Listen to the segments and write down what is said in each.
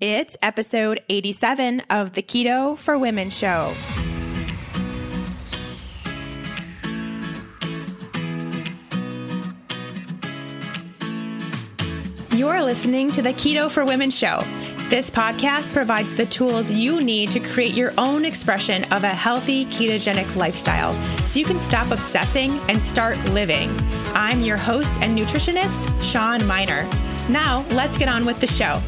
It's episode 87 of the Keto for Women show. You're listening to the Keto for Women show. This podcast provides the tools you need to create your own expression of a healthy ketogenic lifestyle so you can stop obsessing and start living. I'm your host and nutritionist, Shawn Mynar. Now, let's get on with the show.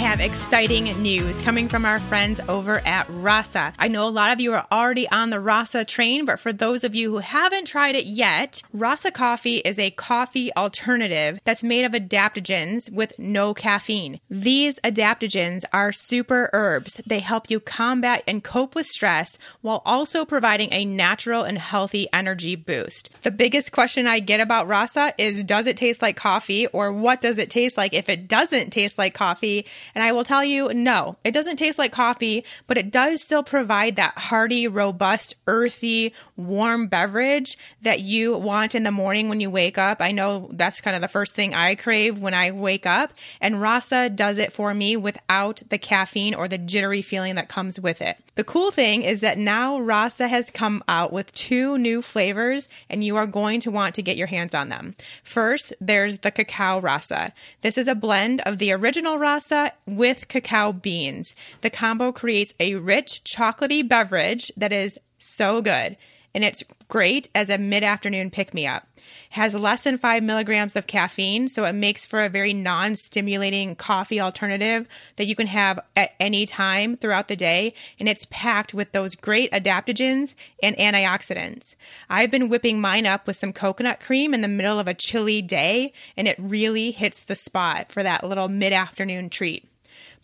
Have exciting news coming from our friends over at Rasa. I know a lot of you are already on the Rasa train, but for those of you who haven't tried it yet, Rasa coffee is a coffee alternative that's made of adaptogens with no caffeine. These adaptogens are super herbs. They help you combat and cope with stress while also providing a natural and healthy energy boost. The biggest question I get about Rasa is does it taste like coffee or what does it taste like if it doesn't taste like coffee? And I will tell you, no, it doesn't taste like coffee, but it does still provide that hearty, robust, earthy, warm beverage that you want in the morning when you wake up. I know that's kind of the first thing I crave when I wake up. And Rasa does it for me without the caffeine or the jittery feeling that comes with it. The cool thing is that now Rasa has come out with two new flavors, and you are going to want to get your hands on them. First, there's the cacao Rasa. This is a blend of the original Rasa with cacao beans. The combo creates a rich, chocolatey beverage that is so good, and it's great as a mid afternoon pick me up has less than five milligrams of caffeine, so it makes for a very non stimulating coffee alternative that you can have at any time throughout the day. And it's packed with those great adaptogens and antioxidants. I've been whipping mine up with some coconut cream in the middle of a chilly day, and it really hits the spot for that little mid afternoon treat.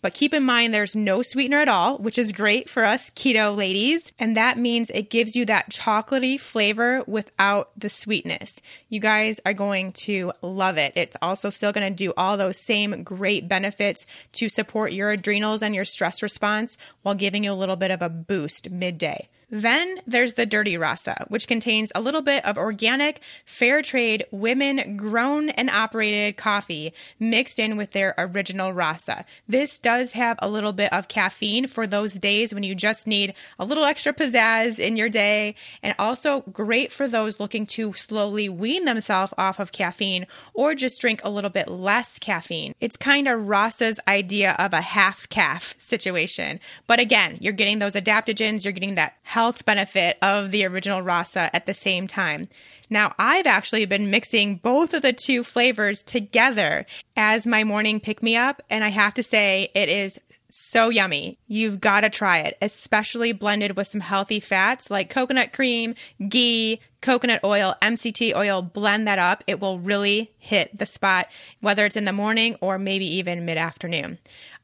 But keep in mind there's no sweetener at all, which is great for us keto ladies. And that means it gives you that chocolatey flavor without the sweetness. You guys are going to love it. It's also still going to do all those same great benefits to support your adrenals and your stress response while giving you a little bit of a boost midday. Then there's the dirty rasa, which contains a little bit of organic, fair trade, women grown and operated coffee mixed in with their original rasa. This does have a little bit of caffeine for those days when you just need a little extra pizzazz in your day, and also great for those looking to slowly wean themselves off of caffeine or just drink a little bit less caffeine. It's kind of Rasa's idea of a half calf situation. But again, you're getting those adaptogens, you're getting that health benefit of the original rasa at the same time. Now, I've actually been mixing both of the two flavors together as my morning pick me up, and I have to say it is so yummy. You've got to try it, especially blended with some healthy fats like coconut cream, ghee, coconut oil, MCT oil. Blend that up. It will really hit the spot, whether it's in the morning or maybe even mid afternoon.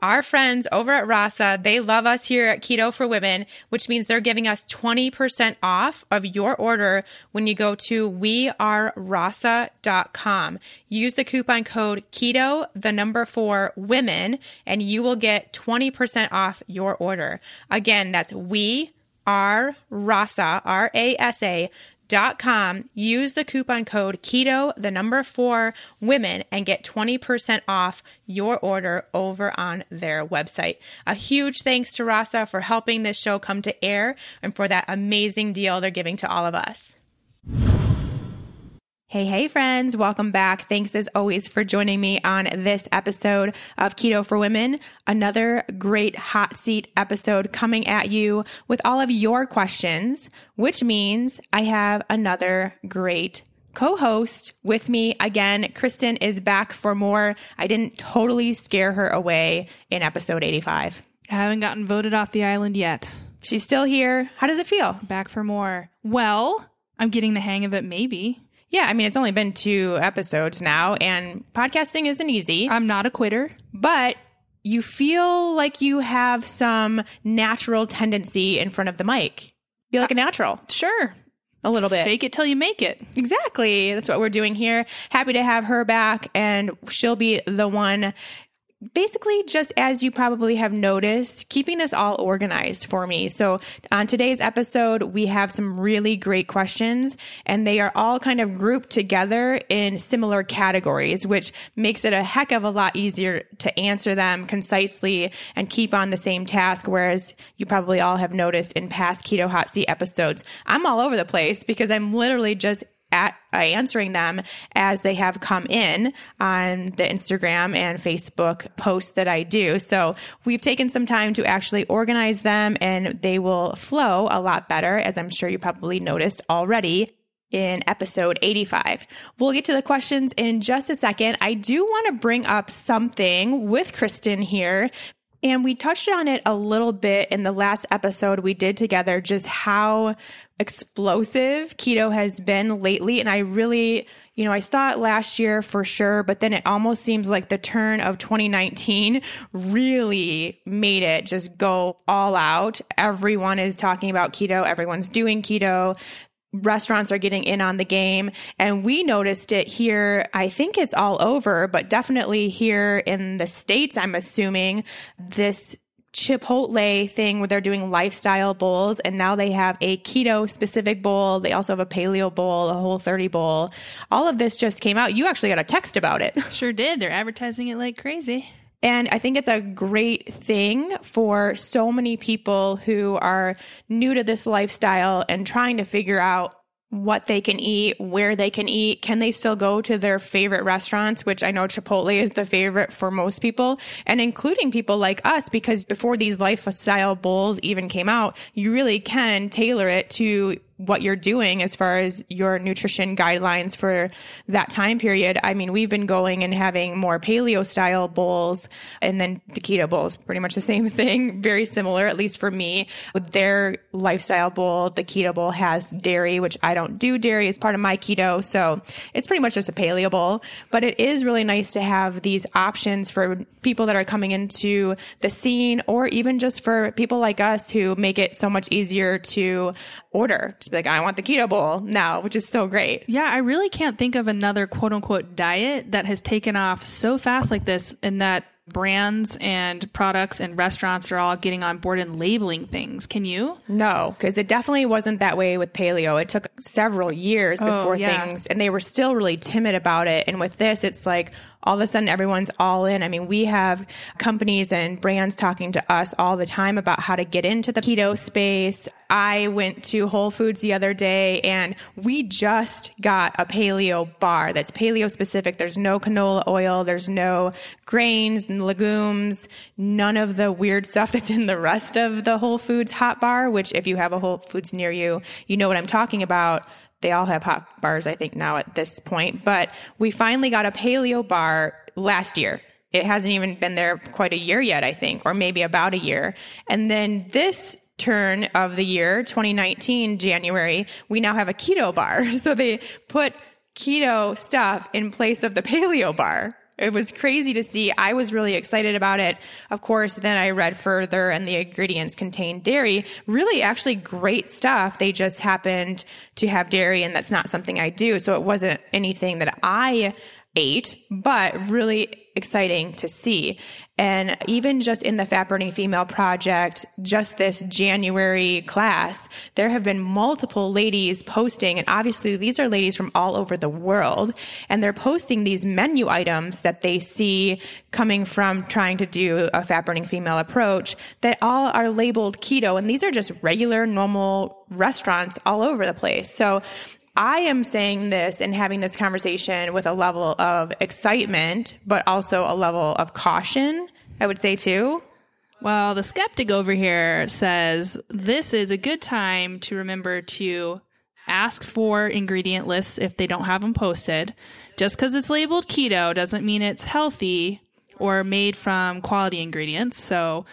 Our friends over at Rasa, they love us here at Keto for Women, which means they're giving us 20% off of your order when you go to wearerasa.com. Use the coupon code KETO, the number four women, and you will get 20% off your order. Again, that's we are Rasa, R A S A com. Use the coupon code keto, the number four women, and get 20% off your order over on their website. A huge thanks to Rasa for helping this show come to air and for that amazing deal they're giving to all of us. Hey, hey, friends, welcome back. Thanks as always for joining me on this episode of Keto for Women. Another great hot seat episode coming at you with all of your questions, which means I have another great co host with me again. Kristen is back for more. I didn't totally scare her away in episode 85. I haven't gotten voted off the island yet. She's still here. How does it feel? Back for more. Well, I'm getting the hang of it, maybe. Yeah, I mean, it's only been two episodes now, and podcasting isn't easy. I'm not a quitter. But you feel like you have some natural tendency in front of the mic. Feel like a natural. Sure. A little bit. Fake it till you make it. Exactly. That's what we're doing here. Happy to have her back, and she'll be the one basically just as you probably have noticed, keeping this all organized for me. So on today's episode, we have some really great questions and they are all kind of grouped together in similar categories, which makes it a heck of a lot easier to answer them concisely and keep on the same task. Whereas you probably all have noticed in past Keto Hot Seat episodes, I'm all over the place because I'm literally just at uh, answering them as they have come in on the Instagram and Facebook posts that I do. So we've taken some time to actually organize them and they will flow a lot better, as I'm sure you probably noticed already in episode 85. We'll get to the questions in just a second. I do want to bring up something with Kristen here and we touched on it a little bit in the last episode we did together, just how explosive keto has been lately. And I really, you know, I saw it last year for sure, but then it almost seems like the turn of 2019 really made it just go all out. Everyone is talking about keto, everyone's doing keto restaurants are getting in on the game. And we noticed it here. I think it's all over, but definitely here in the States, I'm assuming this Chipotle thing where they're doing lifestyle bowls and now they have a keto specific bowl. They also have a paleo bowl, a whole 30 bowl. All of this just came out. You actually got a text about it. Sure did. They're advertising it like crazy. And I think it's a great thing for so many people who are new to this lifestyle and trying to figure out what they can eat, where they can eat. Can they still go to their favorite restaurants, which I know Chipotle is the favorite for most people, and including people like us, because before these lifestyle bowls even came out, you really can tailor it to what you're doing as far as your nutrition guidelines for that time period. I mean, we've been going and having more paleo style bowls and then the keto bowls, pretty much the same thing, very similar, at least for me. With their lifestyle bowl, the keto bowl has dairy, which I don't do dairy as part of my keto. So it's pretty much just a paleo bowl, but it is really nice to have these options for people that are coming into the scene or even just for people like us who make it so much easier to order to be like, I want the keto bowl now, which is so great. Yeah, I really can't think of another quote unquote diet that has taken off so fast like this and that brands and products and restaurants are all getting on board and labeling things. Can you? No, because it definitely wasn't that way with paleo. It took several years oh, before yeah. things, and they were still really timid about it. And with this, it's like, all of a sudden everyone's all in. I mean, we have companies and brands talking to us all the time about how to get into the keto space. I went to Whole Foods the other day and we just got a paleo bar that's paleo specific. There's no canola oil. There's no grains and legumes, none of the weird stuff that's in the rest of the Whole Foods hot bar, which if you have a Whole Foods near you, you know what I'm talking about they all have hot bars, I think, now at this point. But we finally got a paleo bar last year. It hasn't even been there quite a year yet, I think, or maybe about a year. And then this turn of the year, 2019, January, we now have a keto bar. So they put keto stuff in place of the paleo bar it was crazy to see. I was really excited about it. Of course, then I read further and the ingredients contained dairy. Really, actually great stuff. They just happened to have dairy and that's not something I do. So it wasn't anything that I ate, but really exciting to see. And even just in the Fat Burning Female Project, just this January class, there have been multiple ladies posting, and obviously these are ladies from all over the world, and they're posting these menu items that they see coming from trying to do a fat burning female approach that all are labeled keto. And these are just regular, normal restaurants all over the place. So I am saying this and having this conversation with a level of excitement, but also a level of caution, I would say too. Well, the skeptic over here says this is a good time to remember to ask for ingredient lists if they don't have them posted. Just because it's labeled keto doesn't mean it's healthy or made from quality ingredients. So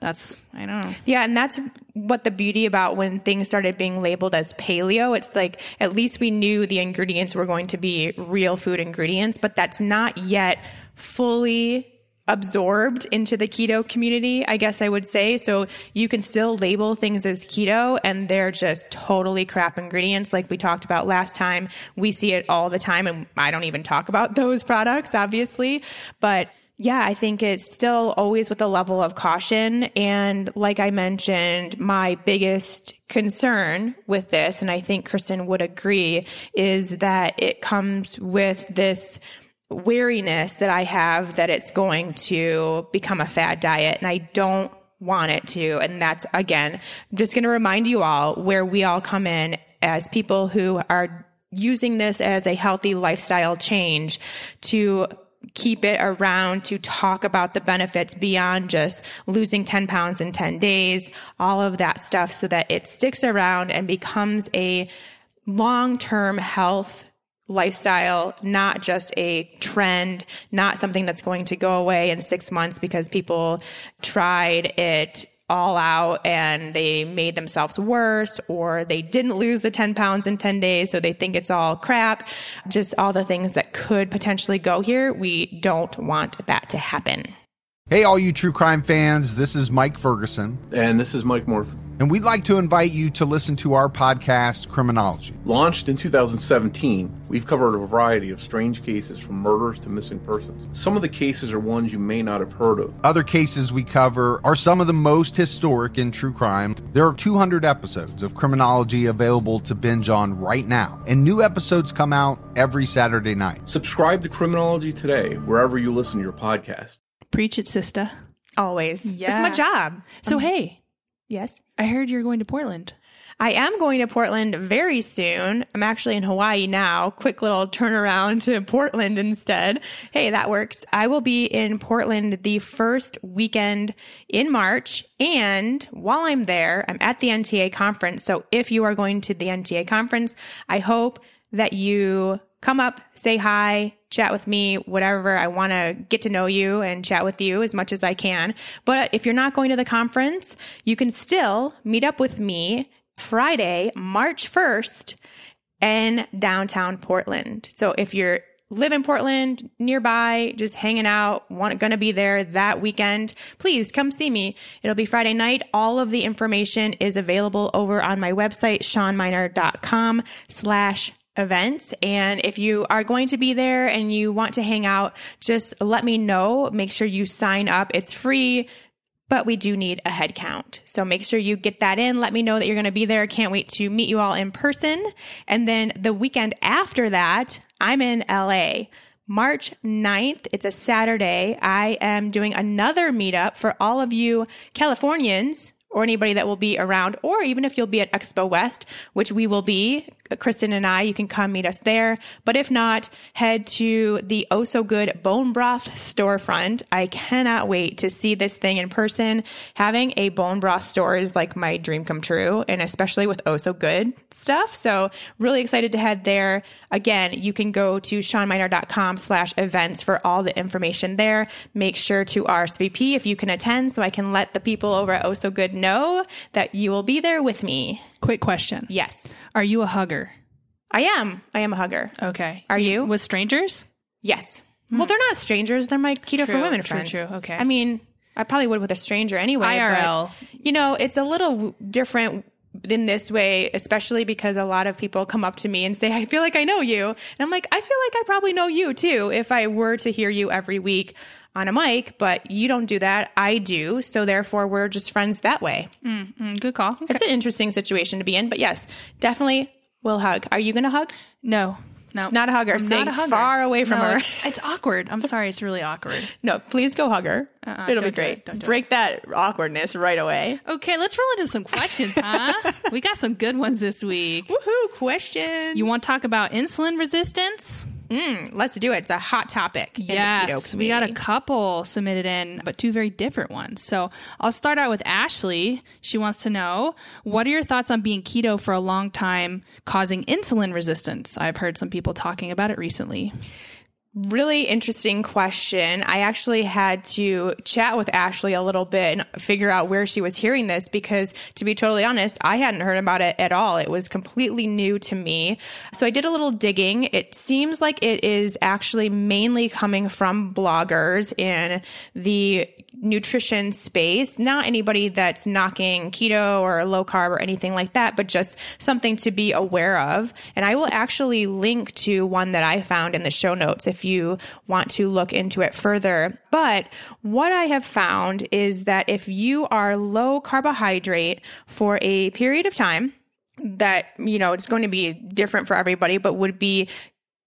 that's I don't know. Yeah, and that's what the beauty about when things started being labeled as paleo. It's like at least we knew the ingredients were going to be real food ingredients, but that's not yet fully absorbed into the keto community, I guess I would say. So you can still label things as keto and they're just totally crap ingredients like we talked about last time. We see it all the time and I don't even talk about those products obviously, but yeah, I think it's still always with a level of caution. And like I mentioned, my biggest concern with this, and I think Kristen would agree, is that it comes with this wariness that I have that it's going to become a fad diet. And I don't want it to. And that's again, I'm just going to remind you all where we all come in as people who are using this as a healthy lifestyle change to keep it around to talk about the benefits beyond just losing 10 pounds in 10 days, all of that stuff so that it sticks around and becomes a long-term health lifestyle, not just a trend, not something that's going to go away in six months because people tried it all out and they made themselves worse or they didn't lose the 10 pounds in 10 days so they think it's all crap. Just all the things that could potentially go here we don't want that to happen. Hey all you true crime fans. This is mike ferguson. And this is mike Morford and we'd like to invite you to listen to our podcast, Criminology. Launched in 2017, we've covered a variety of strange cases from murders to missing persons. Some of the cases are ones you may not have heard of. Other cases we cover are some of the most historic in true crime. There are 200 episodes of Criminology available to binge on right now, and new episodes come out every Saturday night. Subscribe to Criminology today, wherever you listen to your podcast. Preach it, sister. Always. Yeah. It's my job. So, um, hey. Yes. I heard you're going to Portland. I am going to Portland very soon. I'm actually in Hawaii now. Quick little turnaround to Portland instead. Hey, that works. I will be in Portland the first weekend in March. And while I'm there, I'm at the NTA conference. So if you are going to the NTA conference, I hope that you come up, say hi, chat with me, whatever. I want to get to know you and chat with you as much as I can. But if you're not going to the conference, you can still meet up with me Friday, March 1st in downtown Portland. So if you're live in Portland, nearby, just hanging out, want going to be there that weekend, please come see me. It'll be Friday night. All of the information is available over on my website, shawnmynar.com slash events. And if you are going to be there and you want to hang out, just let me know. Make sure you sign up. It's free, but we do need a head count. So make sure you get that in. Let me know that you're going to be there. Can't wait to meet you all in person. And then the weekend after that, I'm in LA. March 9th, it's a Saturday. I am doing another meetup for all of you Californians or anybody that will be around, or even if you'll be at Expo West, which we will be, Kristen and I, you can come meet us there. But if not, head to the Oh So Good Bone Broth storefront. I cannot wait to see this thing in person. Having a bone broth store is like my dream come true, and especially with Oh So Good stuff. So really excited to head there. Again, you can go to shawnmynar.com slash events for all the information there. Make sure to RSVP if you can attend so I can let the people over at Oh So Good know that you will be there with me. Quick question. Yes. Are you a hugger? I am. I am a hugger. Okay. Are you? With strangers? Yes. Well, they're not strangers. They're my keto True, for women true, friends. true. Okay. I mean, I probably would with a stranger anyway. IRL. But, you know, it's a little different in this way, especially because a lot of people come up to me and say, I feel like I know you. And I'm like, I feel like I probably know you too if I were to hear you every week on a mic, but you don't do that. I do. So therefore, we're just friends that way. Mm, good call. Okay. It's an interesting situation to be in, but yes, definitely will hug. Are you going to hug? No. No, She's not a hugger. I'm Stay not a hugger. far away from No, her. It's, it's awkward. I'm sorry. It's really awkward. No, please go hug her. Uh-uh, It'll be do great. it. Do Break that awkwardness right away. Okay, let's roll into some questions, huh? we got some good ones this week. Woohoo! Questions. You want to talk about insulin resistance? Mm, let's do it. It's a hot topic. in the keto Yes, we got a couple submitted in, but two very different ones. So I'll start out with Ashley. She wants to know what are your thoughts on being keto for a long time causing insulin resistance? I've heard some people talking about it recently. Really interesting question. I actually had to chat with Ashley a little bit and figure out where she was hearing this because, to be totally honest, I hadn't heard about it at all. It was completely new to me. So I did a little digging. It seems like it is actually mainly coming from bloggers in the nutrition space, not anybody that's knocking keto or low carb or anything like that, but just something to be aware of. And I will actually link to one that I found in the show notes if you want to look into it further. But what I have found is that if you are low carbohydrate for a period of time, that you know it's going to be different for everybody but would be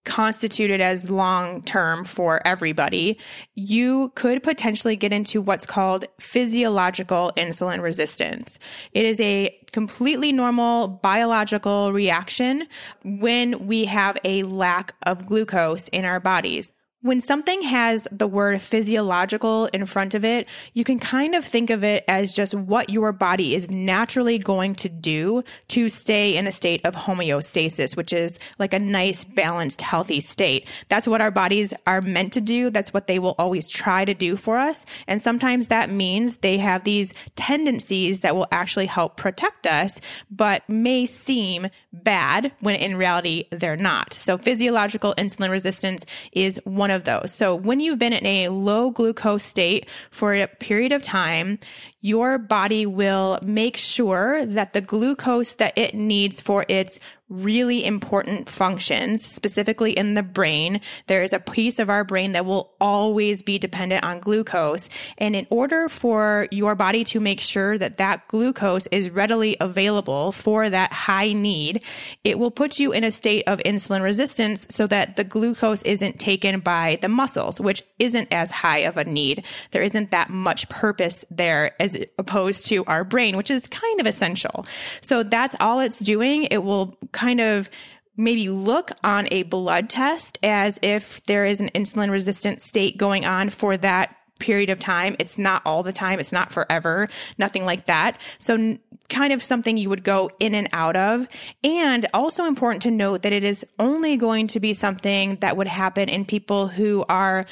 constituted as long term for everybody, you could potentially get into what's called physiological insulin resistance. It is a completely normal biological reaction when we have a lack of glucose in our bodies. When something has the word physiological in front of it, you can kind of think of it as just what your body is naturally going to do to stay in a state of homeostasis, which is like a nice, balanced, healthy state. That's what our bodies are meant to do. That's what they will always try to do for us. And sometimes that means they have these tendencies that will actually help protect us, but may seem bad when in reality they're not. So physiological insulin resistance is one one of those. So when you've been in a low glucose state for a period of time, your body will make sure that the glucose that it needs for its really important functions, specifically in the brain. There is a piece of our brain that will always be dependent on glucose. And in order for your body to make sure that that glucose is readily available for that high need, it will put you in a state of insulin resistance so that the glucose isn't taken by the muscles, which isn't as high of a need. There isn't that much purpose there as opposed to our brain, which is kind of essential. So that's all it's doing. It will kind of maybe look on a blood test as if there is an insulin resistant state going on for that period of time. It's not all the time. It's not forever. Nothing like that. So kind of something you would go in and out of. And also important to note that it is only going to be something that would happen in people who are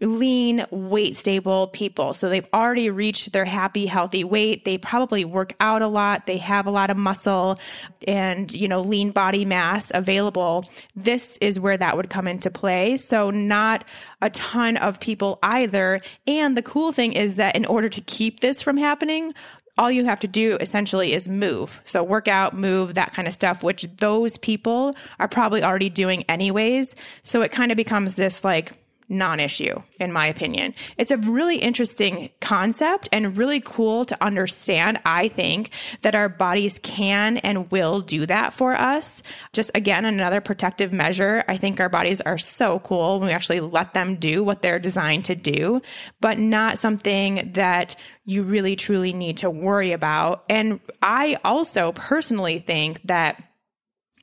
lean, weight stable people. So they've already reached their happy, healthy weight. They probably work out a lot. They have a lot of muscle and, you know, lean body mass available. This is where that would come into play. So not a ton of people either. And the cool thing is that in order to keep this from happening, all you have to do essentially is move. So work out, move, that kind of stuff, which those people are probably already doing anyways. So it kind of becomes this like non issue, in my opinion. It's a really interesting concept and really cool to understand, I think, that our bodies can and will do that for us. Just again, another protective measure. I think our bodies are so cool when we actually let them do what they're designed to do, but not something that you really truly need to worry about. And I also personally think that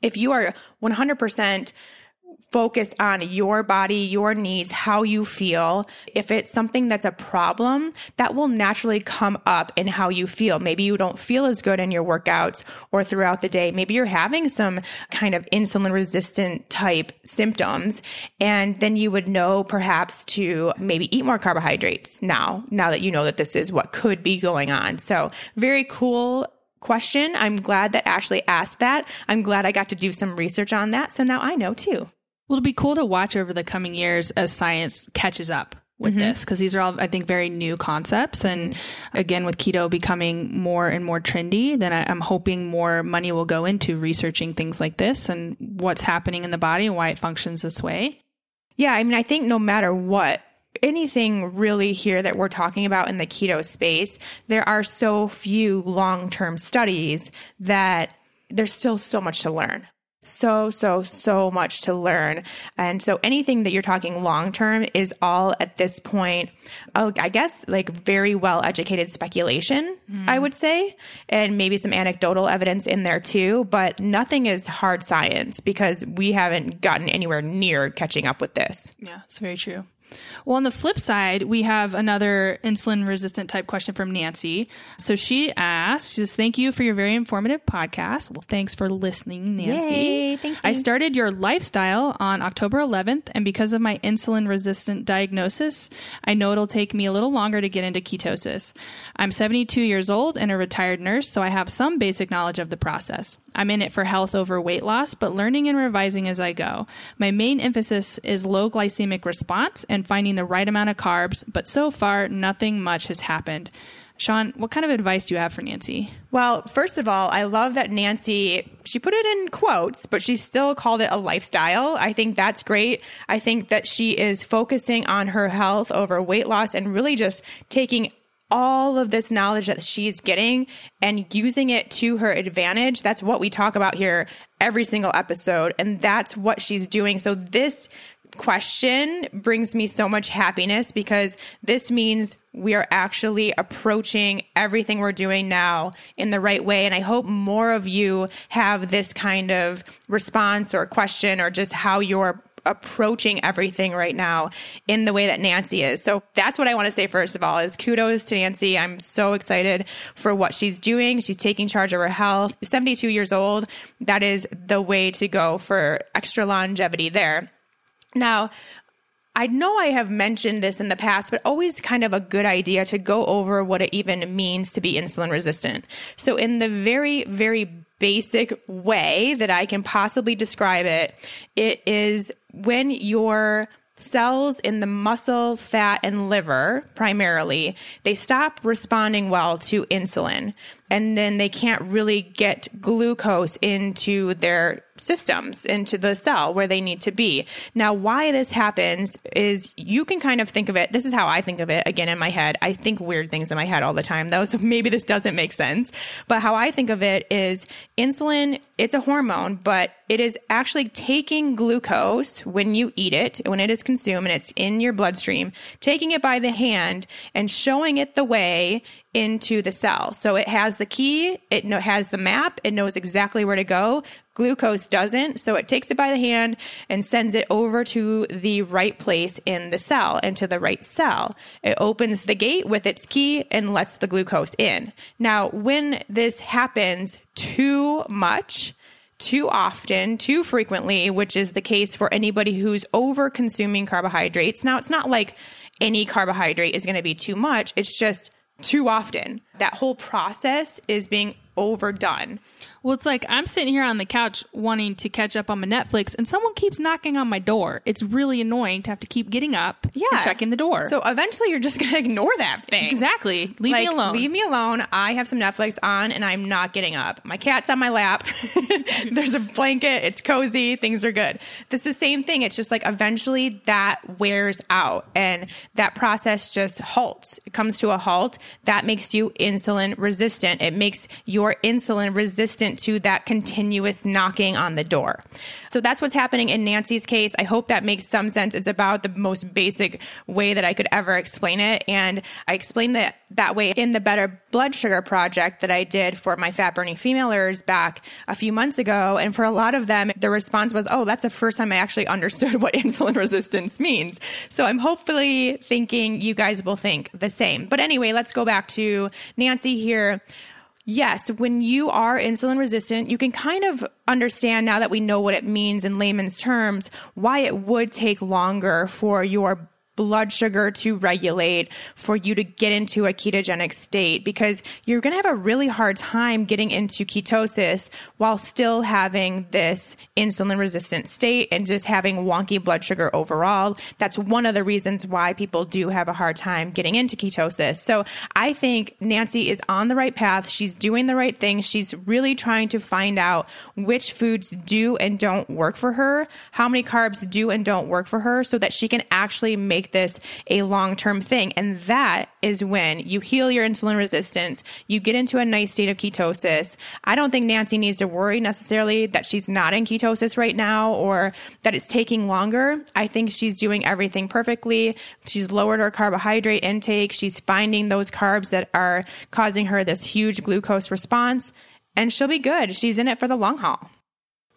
if you are 100% focus on your body, your needs, how you feel. If it's something that's a problem, that will naturally come up in how you feel. Maybe you don't feel as good in your workouts or throughout the day. Maybe you're having some kind of insulin resistant type symptoms. And then you would know perhaps to maybe eat more carbohydrates now, now that you know that this is what could be going on. So very cool question. I'm glad that Ashley asked that. I'm glad I got to do some research on that. So now I know too. Well, it'll be cool to watch over the coming years as science catches up with mm-hmm. this because these are all, I think, very new concepts. And again, with keto becoming more and more trendy, then I, am hoping more money will go into researching things like this and what's happening in the body and why it functions this way. Yeah, I mean, I think no matter what, anything really here that we're talking about in the keto space, there are so few long term studies that there's still so much to learn so so so much to learn. And so anything that you're talking long term is all at this point oh, i guess like very well educated speculation mm. i would say and maybe some anecdotal evidence in there too but nothing is hard science because we haven't gotten anywhere near catching up with this. Yeah it's very true well, on the flip side, we have another insulin resistant type question from Nancy. So she asks, she says, Thank you for your very informative podcast. Well, thanks for listening, Nancy. Yay, thanks. I started your lifestyle on October 11th, and because of my insulin resistant diagnosis, I know it'll take me a little longer to get into ketosis. I'm 72 years old and a retired nurse, so I have some basic knowledge of the process. I'm in it for health over weight loss, but learning and revising as I go. My main emphasis is low glycemic response and and finding the right amount of carbs, but so far, nothing much has happened. Shawn, what kind of advice do you have for Nancy? Well, first of all, I love that Nancy, she put it in quotes, but she still called it a lifestyle. I think that's great. I think that she is focusing on her health over weight loss and really just taking all of this knowledge that she's getting and using it to her advantage. That's what we talk about here every single episode. And that's what she's doing. So this question brings me so much happiness because this means we are actually approaching everything we're doing now in the right way. And I hope more of you have this kind of response or question or just how you're approaching everything right now in the way that Nancy is. So that's what I want to say first of all is kudos to Nancy. I'm so excited for what she's doing. She's taking charge of her health. 72 years old. That is the way to go for extra longevity there. Now, I know I have mentioned this in the past, but always kind of a good idea to go over what it even means to be insulin resistant. So, in the very, very basic way that I can possibly describe it, it is when your cells in the muscle, fat, and liver primarily, they stop responding well to insulin. And then they can't really get glucose into their systems, into the cell where they need to be. Now, why this happens is you can kind of think of it. This is how I think of it again in my head. I think weird things in my head all the time, though. So maybe this doesn't make sense. But how I think of it is insulin, it's a hormone, but it is actually taking glucose when you eat it, when it is consumed and it's in your bloodstream, taking it by the hand and showing it the way into the cell. So it has the key, it has the map, it knows exactly where to go. Glucose doesn't, so it takes it by the hand and sends it over to the right place in the cell and to the right cell. It opens the gate with its key and lets the glucose in. Now, when this happens too much, too often, too frequently, which is the case for anybody who's over consuming carbohydrates. Now, it's not like any carbohydrate is going to be too much. It's just too often. That whole process is being overdone. Well, it's like I'm sitting here on the couch wanting to catch up on my Netflix, and someone keeps knocking on my door. It's really annoying to have to keep getting up Yeah. and checking the door. So eventually you're just going to ignore that thing. exactly. Leave me alone. Leave me alone. I have some Netflix on and I'm not getting up. My cat's on my lap. There's a blanket. It's cozy. Things are good. This is the same thing. It's just like eventually that wears out and that process just halts. It comes to a halt. That makes you insulin resistant. It makes your insulin resistant to that continuous knocking on the door. So that's what's happening in Nancy's case. I hope that makes some sense. It's about the most basic way that I could ever explain it. And I explained that that way in the Better Blood Sugar project that I did for my fat burning femalers back a few months ago. And for a lot of them, the response was, oh, that's the first time I actually understood what insulin resistance means. So I'm hopefully thinking you guys will think the same. But anyway, let's go back to Nancy here. Yes, when you are insulin resistant, you can kind of understand now that we know what it means in layman's terms, why it would take longer for your blood sugar to regulate for you to get into a ketogenic state because you're going to have a really hard time getting into ketosis while still having this insulin resistant state and just having wonky blood sugar overall. That's one of the reasons why people do have a hard time getting into ketosis. So I think Nancy is on the right path. She's doing the right thing. She's really trying to find out which foods do and don't work for her, how many carbs do and don't work for her so that she can actually make this a long term thing. And that is when you heal your insulin resistance, you get into a nice state of ketosis. I don't think Nancy needs to worry necessarily that she's not in ketosis right now or that it's taking longer. I think she's doing everything perfectly. She's lowered her carbohydrate intake. She's finding those carbs that are causing her this huge glucose response, and she'll be good. She's in it for the long haul.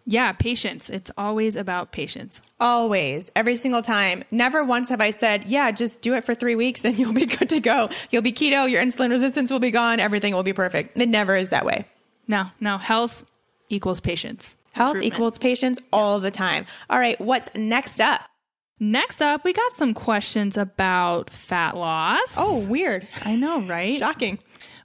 Yeah, patience. It's always about patience. Always, every single time. Never once have I said, yeah, just do it for three weeks and you'll be good to go. You'll be keto, your insulin resistance will be gone, everything will be perfect. It never is that way. No, no, health equals patience. Health equals patience all the time. All right, what's next up? Next up, we got some questions about fat loss. Oh, weird. I know, right? Shocking.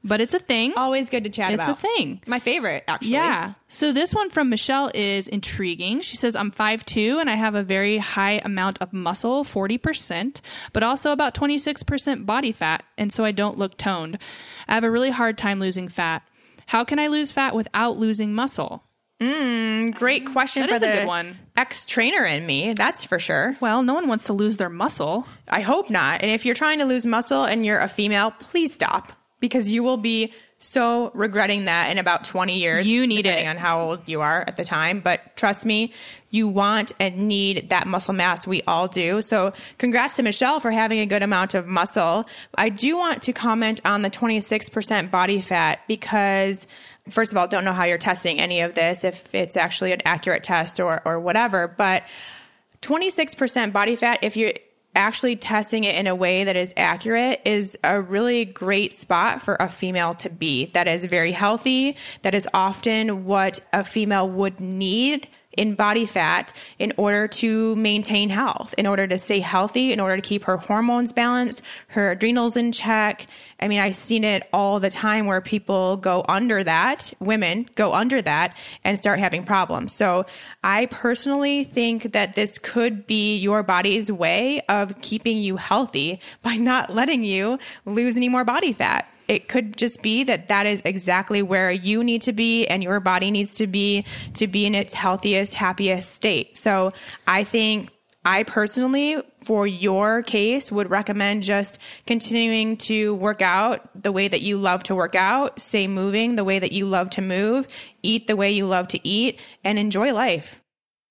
But it's a thing. Always good to chat about. It's a thing. My favorite, actually. Yeah. So this one from Michelle is intriguing. She says, I'm 5'2 and I have a very high amount of muscle, 40%, but also about 26% body fat. And so I don't look toned. I have a really hard time losing fat. How can I lose fat without losing muscle? Mm, great mm, question That for is a the good one. ex trainer in me. That's for sure. Well, no one wants to lose their muscle. I hope not. And if you're trying to lose muscle and you're a female, please stop because you will be so regretting that in about 20 years. You need depending it. on how old you are at the time. But trust me, you want and need that muscle mass. We all do. So congrats to Michelle for having a good amount of muscle. I do want to comment on the 26% body fat because first of all, don't know how you're testing any of this, if it's actually an accurate test or, or whatever, but 26% body fat, if you're actually testing it in a way that is accurate, is a really great spot for a female to be. That is very healthy. That is often what a female would need in body fat in order to maintain health, in order to stay healthy, in order to keep her hormones balanced, her adrenals in check. I mean, I've seen it all the time where people go under that, women go under that and start having problems. So I personally think that this could be your body's way of keeping you healthy by not letting you lose any more body fat it could just be that that is exactly where you need to be and your body needs to be to be in its healthiest, happiest state. So I think I personally, for your case, would recommend just continuing to work out the way that you love to work out, stay moving the way that you love to move, eat the way you love to eat, and enjoy life.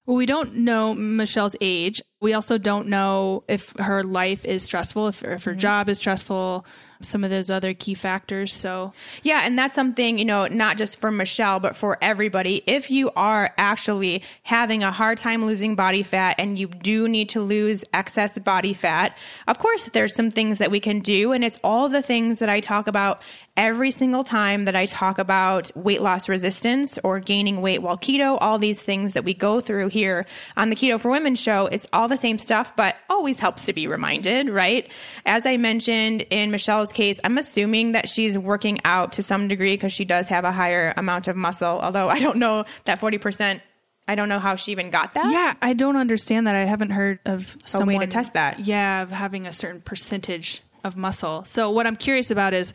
Well, we don't know Michelle's age. We also don't know if her life is stressful, if, if her mm-hmm. job is stressful, some of those other key factors. So, Yeah, and that's something, you know, not just for Michelle, but for everybody. If you are actually having a hard time losing body fat and you do need to lose excess body fat, of course, there's some things that we can do. And it's all the things that I talk about every single time that I talk about weight loss resistance or gaining weight while keto, all these things that we go through here on the Keto for Women show. It's all the same stuff, but always helps to be reminded, right? As I mentioned in Michelle's case, I'm assuming that she's working out to some degree because she does have a higher amount of muscle, although I don't know that 40%. I don't know how she even got that. yeah, I don't understand that. I haven't heard of A someone way to test that. Yeah, of having a certain percentage of muscle. So, what I'm curious about is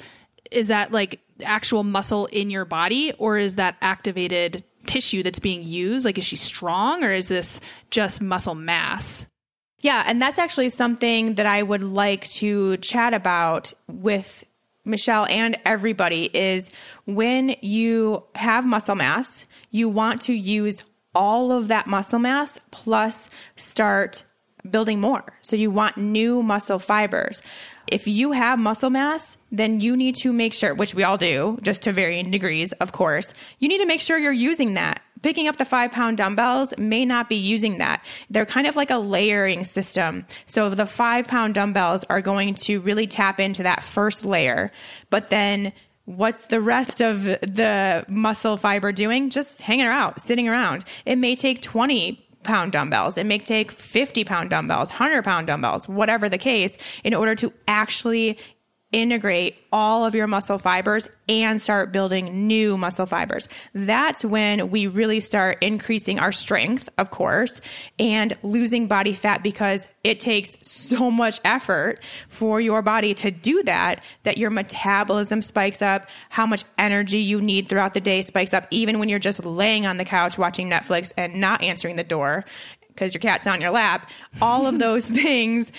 is that like actual muscle in your body or is that activated tissue that's being used? Like, is she strong or is this just muscle mass? Yeah, and that's actually something that I would like to chat about with Michelle and everybody is when you have muscle mass, you want to use all of that muscle mass plus start building more. So you want new muscle fibers. If you have muscle mass, then you need to make sure, which we all do, just to varying degrees, of course, you need to make sure you're using that. Picking up the five pound dumbbells may not be using that. They're kind of like a layering system. So the five pound dumbbells are going to really tap into that first layer, but then what's the rest of the muscle fiber doing? Just hanging around, sitting around. It may take 20 pound dumbbells. It may take 50 pound dumbbells, 100 pound dumbbells, whatever the case, in order to actually integrate all of your muscle fibers and start building new muscle fibers. That's when we really start increasing our strength, of course, and losing body fat because it takes so much effort for your body to do that that your metabolism spikes up, how much energy you need throughout the day spikes up even when you're just laying on the couch watching Netflix and not answering the door because your cat's on your lap. All of those things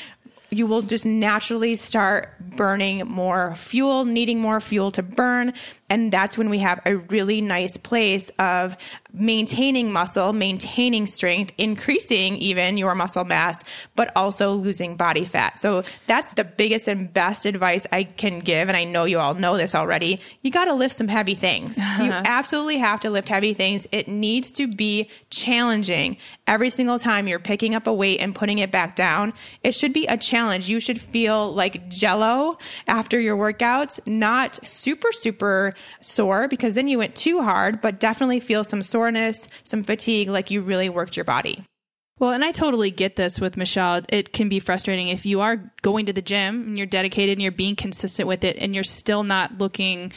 you will just naturally start burning more fuel, needing more fuel to burn. And that's when we have a really nice place of maintaining muscle, maintaining strength, increasing even your muscle mass, but also losing body fat. So that's the biggest and best advice I can give. And I know you all know this already. You got to lift some heavy things. You absolutely have to lift heavy things. It needs to be challenging every single time you're picking up a weight and putting it back down. It should be a challenge. You should feel like jello after your workouts, not super, super sore because then you went too hard, but definitely feel some soreness, some fatigue, like you really worked your body. Well, and I totally get this with Michelle. It can be frustrating if you are going to the gym and you're dedicated and you're being consistent with it and you're still not looking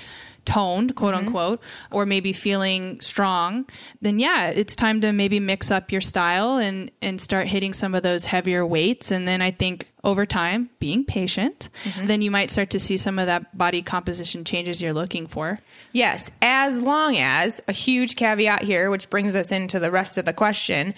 toned, quote mm-hmm. unquote, or maybe feeling strong, then yeah, it's time to maybe mix up your style and and start hitting some of those heavier weights. And then I think over time, being patient, mm-hmm. then you might start to see some of that body composition changes you're looking for. Yes, as long as a huge caveat here, which brings us into the rest of the question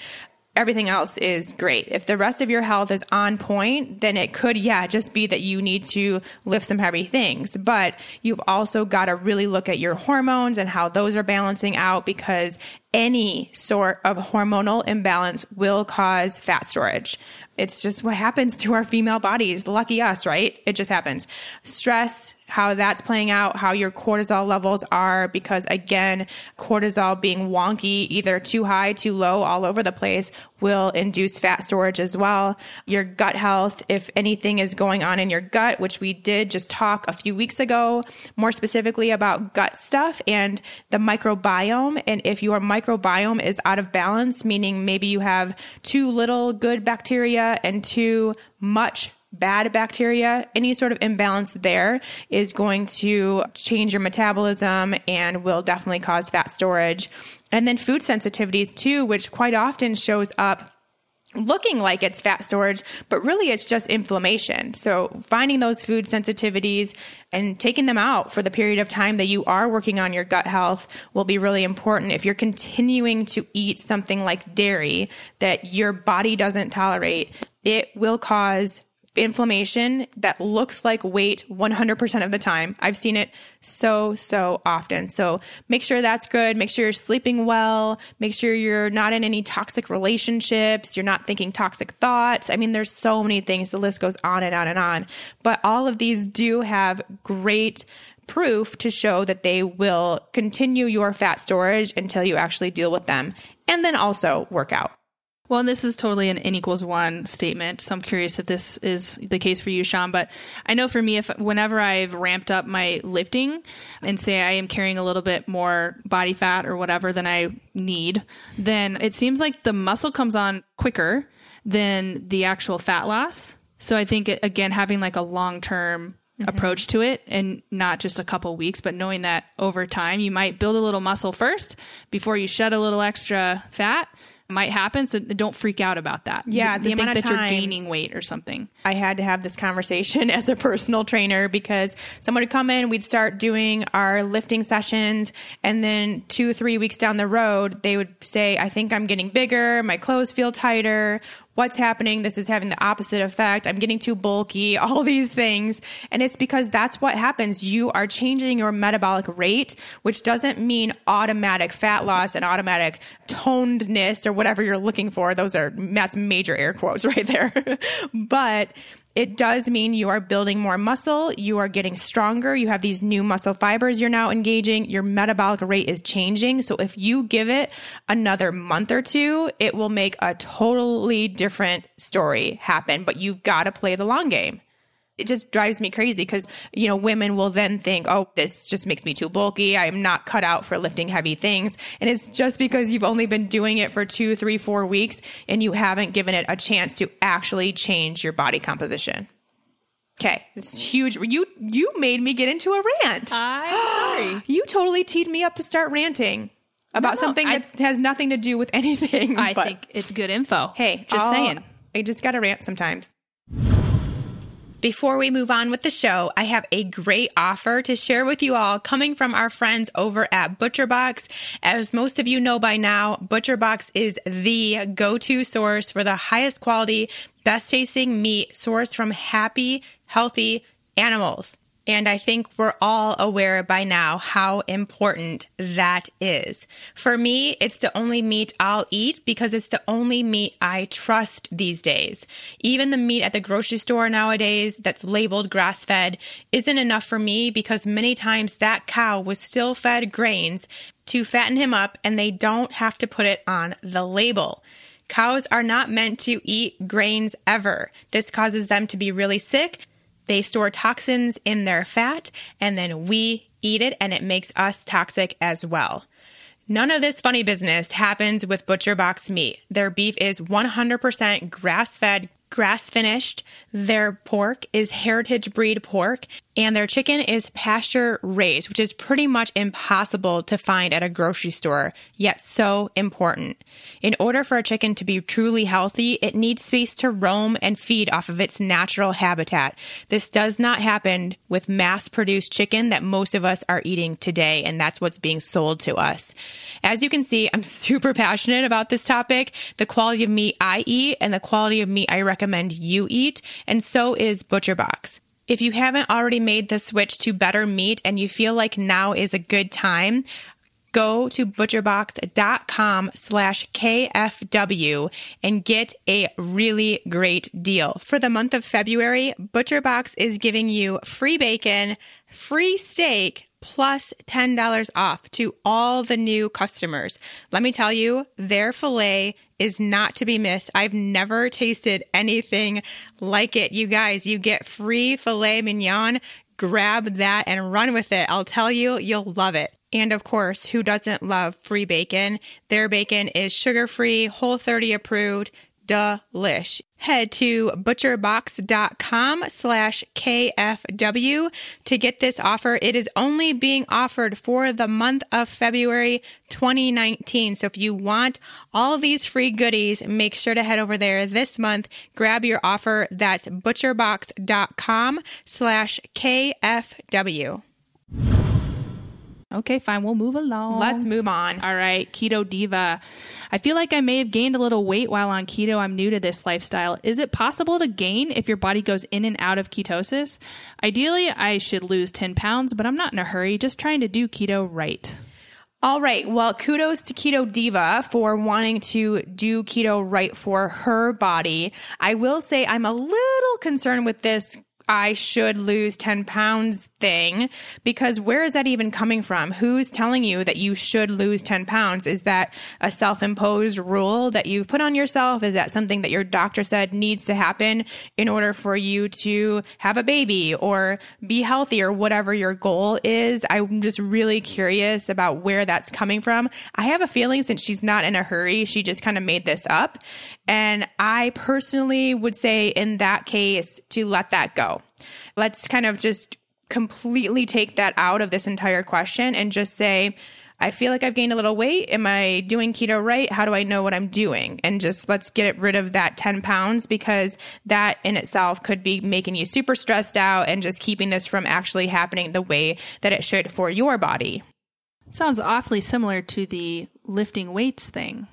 everything else is great. If the rest of your health is on point, then it could, yeah, just be that you need to lift some heavy things. But you've also got to really look at your hormones and how those are balancing out because any sort of hormonal imbalance will cause fat storage. It's just what happens to our female bodies. Lucky us, right? It just happens. Stress, how that's playing out, how your cortisol levels are, because again, cortisol being wonky, either too high, too low, all over the place, will induce fat storage as well. Your gut health, if anything is going on in your gut, which we did just talk a few weeks ago, more specifically about gut stuff and the microbiome. And if your microbiome is out of balance, meaning maybe you have too little good bacteria and too much bad bacteria, any sort of imbalance there is going to change your metabolism and will definitely cause fat storage. And then food sensitivities too, which quite often shows up looking like it's fat storage, but really it's just inflammation. So finding those food sensitivities and taking them out for the period of time that you are working on your gut health will be really important. If you're continuing to eat something like dairy that your body doesn't tolerate, it will cause inflammation that looks like weight 100% of the time. I've seen it so, so often. So make sure that's good. Make sure you're sleeping well. Make sure you're not in any toxic relationships. You're not thinking toxic thoughts. I mean, there's so many things. The list goes on and on and on. But all of these do have great proof to show that they will continue your fat storage until you actually deal with them. And then also work out. Well, and this is totally an n equals one statement. So I'm curious if this is the case for you, Shawn. But I know for me, if whenever I've ramped up my lifting and say I am carrying a little bit more body fat or whatever than I need, then it seems like the muscle comes on quicker than the actual fat loss. So I think, again, having like a long term Mm-hmm. approach to it and not just a couple weeks, but knowing that over time you might build a little muscle first before you shed a little extra fat might happen. So don't freak out about that. Yeah, the amount of that you're gaining weight or something. I had to have this conversation as a personal trainer because someone would come in, we'd start doing our lifting sessions, and then two, three weeks down the road, they would say, "I think I'm getting bigger. My clothes feel tighter." What's happening? This is having the opposite effect. I'm getting too bulky, all these things. And it's because that's what happens. You are changing your metabolic rate, which doesn't mean automatic fat loss and automatic tonedness or whatever you're looking for. Those are, that's major air quotes right there. but it does mean you are building more muscle, you are getting stronger, you have these new muscle fibers you're now engaging, your metabolic rate is changing. So if you give it another month or two, it will make a totally different story happen, but you've got to play the long game it just drives me crazy because you know women will then think oh this just makes me too bulky. I'm not cut out for lifting heavy things. And it's just because you've only been doing it for two three four weeks and you haven't given it a chance to actually change your body composition. Okay it's huge. You you made me get into a rant. I'm sorry. You totally teed me up to start ranting about no, something that has nothing to do with anything i think it's good info. Hey just I'll, saying. I just gotta rant sometimes before we move on with the show, I have a great offer to share with you all coming from our friends over at ButcherBox. As most of you know by now, ButcherBox is the go-to source for the highest quality, best tasting meat sourced from happy, healthy animals. And I think we're all aware by now how important that is. For me, it's the only meat I'll eat because it's the only meat I trust these days. Even the meat at the grocery store nowadays that's labeled grass fed isn't enough for me because many times that cow was still fed grains to fatten him up and they don't have to put it on the label. Cows are not meant to eat grains ever. This causes them to be really sick they store toxins in their fat and then we eat it and it makes us toxic as well. None of this funny business happens with ButcherBox meat. Their beef is 100% grass fed, grass finished. Their pork is heritage breed pork, and their chicken is pasture raised, which is pretty much impossible to find at a grocery store, yet so important. In order for a chicken to be truly healthy, it needs space to roam and feed off of its natural habitat. This does not happen with mass produced chicken that most of us are eating today, and that's what's being sold to us. As you can see, I'm super passionate about this topic, the quality of meat I eat, and the quality of meat I recommend you eat, and so is ButcherBox. If you haven't already made the switch to better meat and you feel like now is a good time, go to butcherbox.com slash KFW and get a really great deal. For the month of February, ButcherBox is giving you free bacon, free steak, plus $10 off to all the new customers. Let me tell you, their filet is not to be missed. I've never tasted anything like it. You guys, you get free filet mignon. Grab that and run with it. I'll tell you, you'll love it. And of course, who doesn't love free bacon? Their bacon is sugar free, whole 30 approved, delish. Head to butcherbox.com slash KFW to get this offer. It is only being offered for the month of February 2019. So if you want all these free goodies, make sure to head over there this month. Grab your offer. That's butcherbox.com slash KFW. Okay, fine. We'll move along. Let's move on. All right, Keto Diva. I feel like I may have gained a little weight while on keto. I'm new to this lifestyle. Is it possible to gain if your body goes in and out of ketosis? Ideally, I should lose 10 pounds, but I'm not in a hurry, just trying to do keto right. All right. Well, kudos to Keto Diva for wanting to do keto right for her body. I will say I'm a little concerned with this I should lose 10 pounds thing because where is that even coming from? Who's telling you that you should lose 10 pounds? Is that a self imposed rule that you've put on yourself? Is that something that your doctor said needs to happen in order for you to have a baby or be healthy or whatever your goal is? I'm just really curious about where that's coming from. I have a feeling since she's not in a hurry, she just kind of made this up. And I personally would say in that case to let that go. Let's kind of just completely take that out of this entire question and just say, I feel like I've gained a little weight. Am I doing keto right? How do I know what I'm doing? And just let's get rid of that 10 pounds because that in itself could be making you super stressed out and just keeping this from actually happening the way that it should for your body. Sounds awfully similar to the lifting weights thing.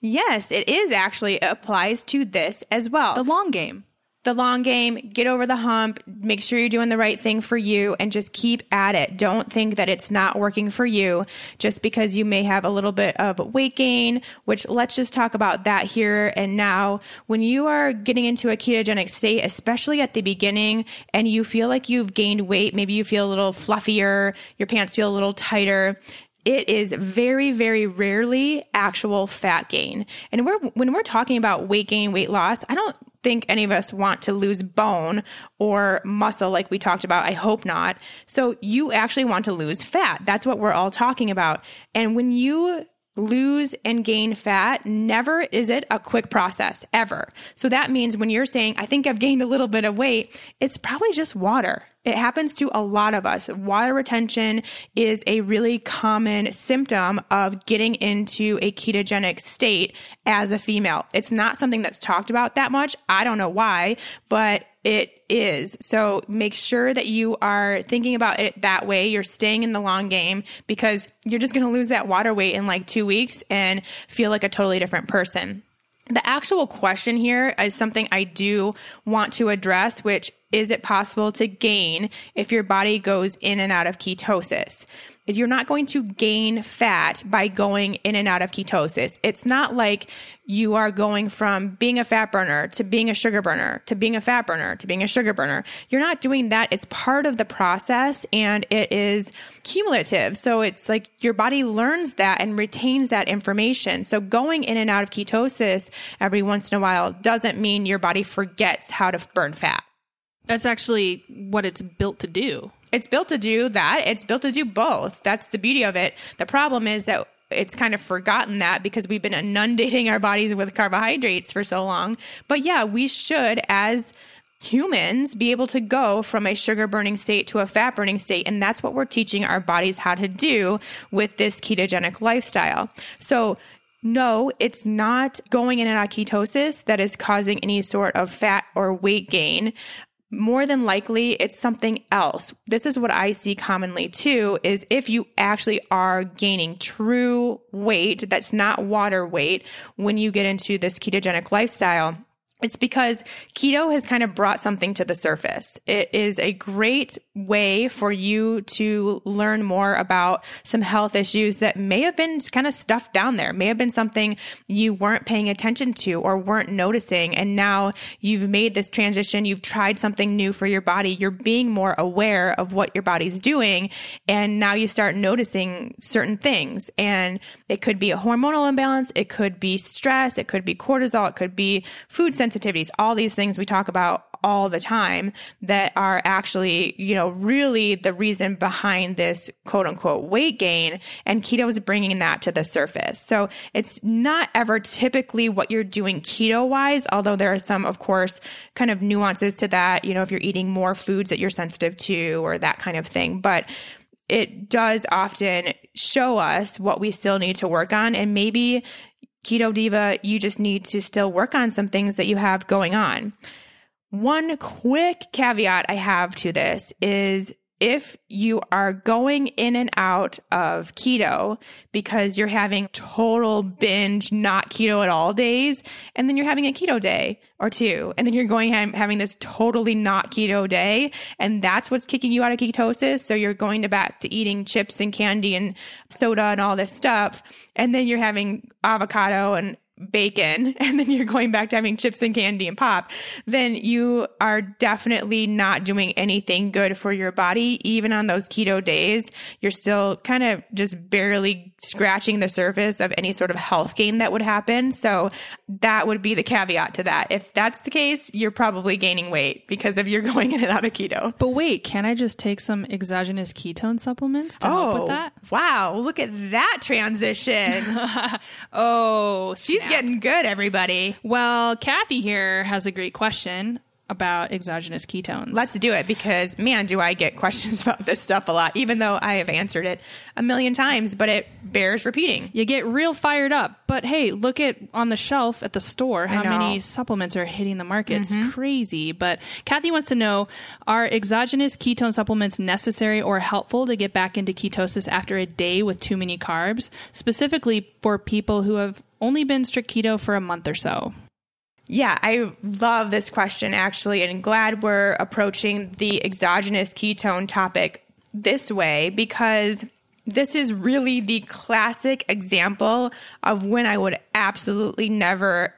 Yes, it is actually it applies to this as well. The long game the long game, get over the hump, make sure you're doing the right thing for you, and just keep at it. Don't think that it's not working for you just because you may have a little bit of weight gain, which let's just talk about that here and now. When you are getting into a ketogenic state, especially at the beginning, and you feel like you've gained weight, maybe you feel a little fluffier, your pants feel a little tighter, it is very, very rarely actual fat gain. And we're, when we're talking about weight gain, weight loss, I don't think any of us want to lose bone or muscle like we talked about. I hope not. So you actually want to lose fat. That's what we're all talking about. And when you lose and gain fat, never is it a quick process ever. So that means when you're saying, I think I've gained a little bit of weight, it's probably just water. It happens to a lot of us. Water retention is a really common symptom of getting into a ketogenic state as a female. It's not something that's talked about that much. I don't know why, but it is. So make sure that you are thinking about it that way. You're staying in the long game because you're just going to lose that water weight in like two weeks and feel like a totally different person. The actual question here is something I do want to address, which is it possible to gain if your body goes in and out of ketosis? Is you're not going to gain fat by going in and out of ketosis. It's not like you are going from being a fat burner to being a sugar burner to being a fat burner to being a sugar burner. You're not doing that. It's part of the process and it is cumulative. So it's like your body learns that and retains that information. So going in and out of ketosis every once in a while doesn't mean your body forgets how to burn fat. That's actually what it's built to do. It's built to do that. It's built to do both. That's the beauty of it. The problem is that it's kind of forgotten that because we've been inundating our bodies with carbohydrates for so long. But yeah, we should, as humans be able to go from a sugar burning state to a fat burning state. And that's what we're teaching our bodies how to do with this ketogenic lifestyle. So, no, it's not going in and out ketosis that is causing any sort of fat or weight gain. More than likely, it's something else. This is what I see commonly too is if you actually are gaining true weight that's not water weight when you get into this ketogenic lifestyle, it's because keto has kind of brought something to the surface. It is a great way for you to learn more about some health issues that may have been kind of stuffed down there, may have been something you weren't paying attention to or weren't noticing. And now you've made this transition. You've tried something new for your body. You're being more aware of what your body's doing. And now you start noticing certain things. And it could be a hormonal imbalance. It could be stress. It could be cortisol. It could be food sensitivities, all these things we talk about all the time that are actually, you know, really the reason behind this quote unquote weight gain. And keto is bringing that to the surface. So it's not ever typically what you're doing keto wise, although there are some, of course, kind of nuances to that, you know, if you're eating more foods that you're sensitive to or that kind of thing. But it does often show us what we still need to work on. And maybe Keto Diva, you just need to still work on some things that you have going on. One quick caveat I have to this is if you are going in and out of keto because you're having total binge, not keto at all days, and then you're having a keto day or two, and then you're going and having this totally not keto day, and that's what's kicking you out of ketosis. So you're going to back to eating chips and candy and soda and all this stuff, and then you're having avocado and bacon and then you're going back to having chips and candy and pop, then you are definitely not doing anything good for your body. Even on those keto days, you're still kind of just barely scratching the surface of any sort of health gain that would happen. So that would be the caveat to that. If that's the case, you're probably gaining weight because if you're going in and out of keto. But wait, can I just take some exogenous ketone supplements to help with oh, that? Wow, look at that transition. oh, she's getting good, everybody. Well, Kathy here has a great question about exogenous ketones. Let's do it because, man, do I get questions about this stuff a lot, even though I have answered it a million times, but it bears repeating. You get real fired up. But hey, look at on the shelf at the store how. Mm-hmm. many supplements are hitting the market. It's crazy. But Kathy wants to know are exogenous ketone supplements necessary or helpful to get back into ketosis after a day with too many carbs, specifically for people who have only been strict keto for a month or so? Yeah, I love this question actually, and glad we're approaching the exogenous ketone topic this way because this is really the classic example of when I would absolutely never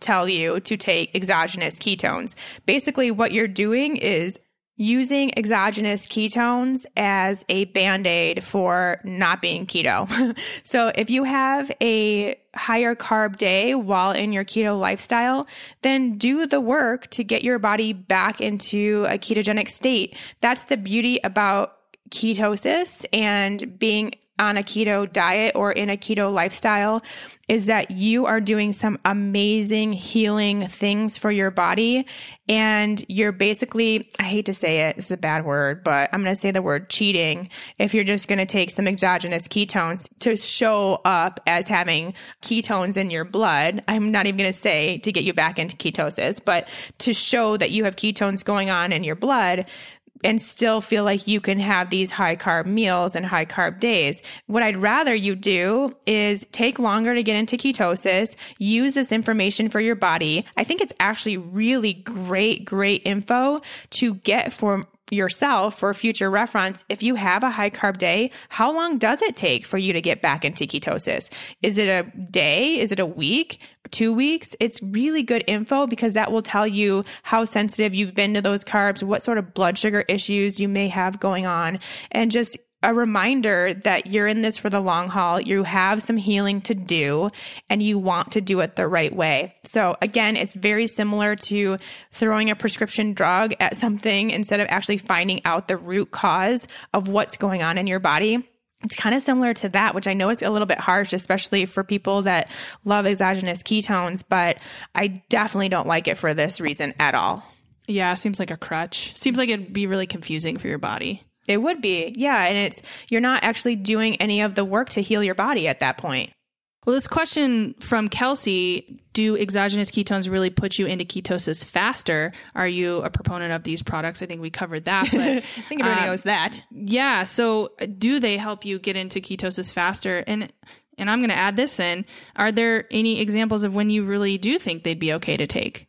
tell you to take exogenous ketones. Basically, what you're doing is using exogenous ketones as a band aid for not being keto. so if you have a higher carb day while in your keto lifestyle, then do the work to get your body back into a ketogenic state. That's the beauty about ketosis and being on a keto diet or in a keto lifestyle is that you are doing some amazing healing things for your body. And you're basically, I hate to say it, it's a bad word, but I'm going to say the word cheating if you're just going to take some exogenous ketones to show up as having ketones in your blood. I'm not even going to say to get you back into ketosis, but to show that you have ketones going on in your blood and still feel like you can have these high carb meals and high carb days. What I'd rather you do is take longer to get into ketosis, use this information for your body. I think it's actually really great, great info to get for yourself for future reference, if you have a high carb day, how long does it take for you to get back into ketosis? Is it a day? Is it a week? Two weeks? It's really good info because that will tell you how sensitive you've been to those carbs, what sort of blood sugar issues you may have going on, and just a reminder that you're in this for the long haul. You have some healing to do and you want to do it the right way. So again, it's very similar to throwing a prescription drug at something instead of actually finding out the root cause of what's going on in your body. it's kind of similar to that, which I know is a little bit harsh, especially for people that love exogenous ketones, but I definitely don't like it for this reason at all. Yeah, seems like a crutch. Seems like it'd be really confusing for your body. It would be. Yeah. And it's, you're not actually doing any of the work to heal your body at that point. Well, this question from Kelsey Do exogenous ketones really put you into ketosis faster? Are you a proponent of these products? I think we covered that. But I think everybody um, knows that. yeah. So, uh, do they help you get into ketosis faster? And and I'm going to add this in. Are there any examples of when you really do think they'd be okay to take?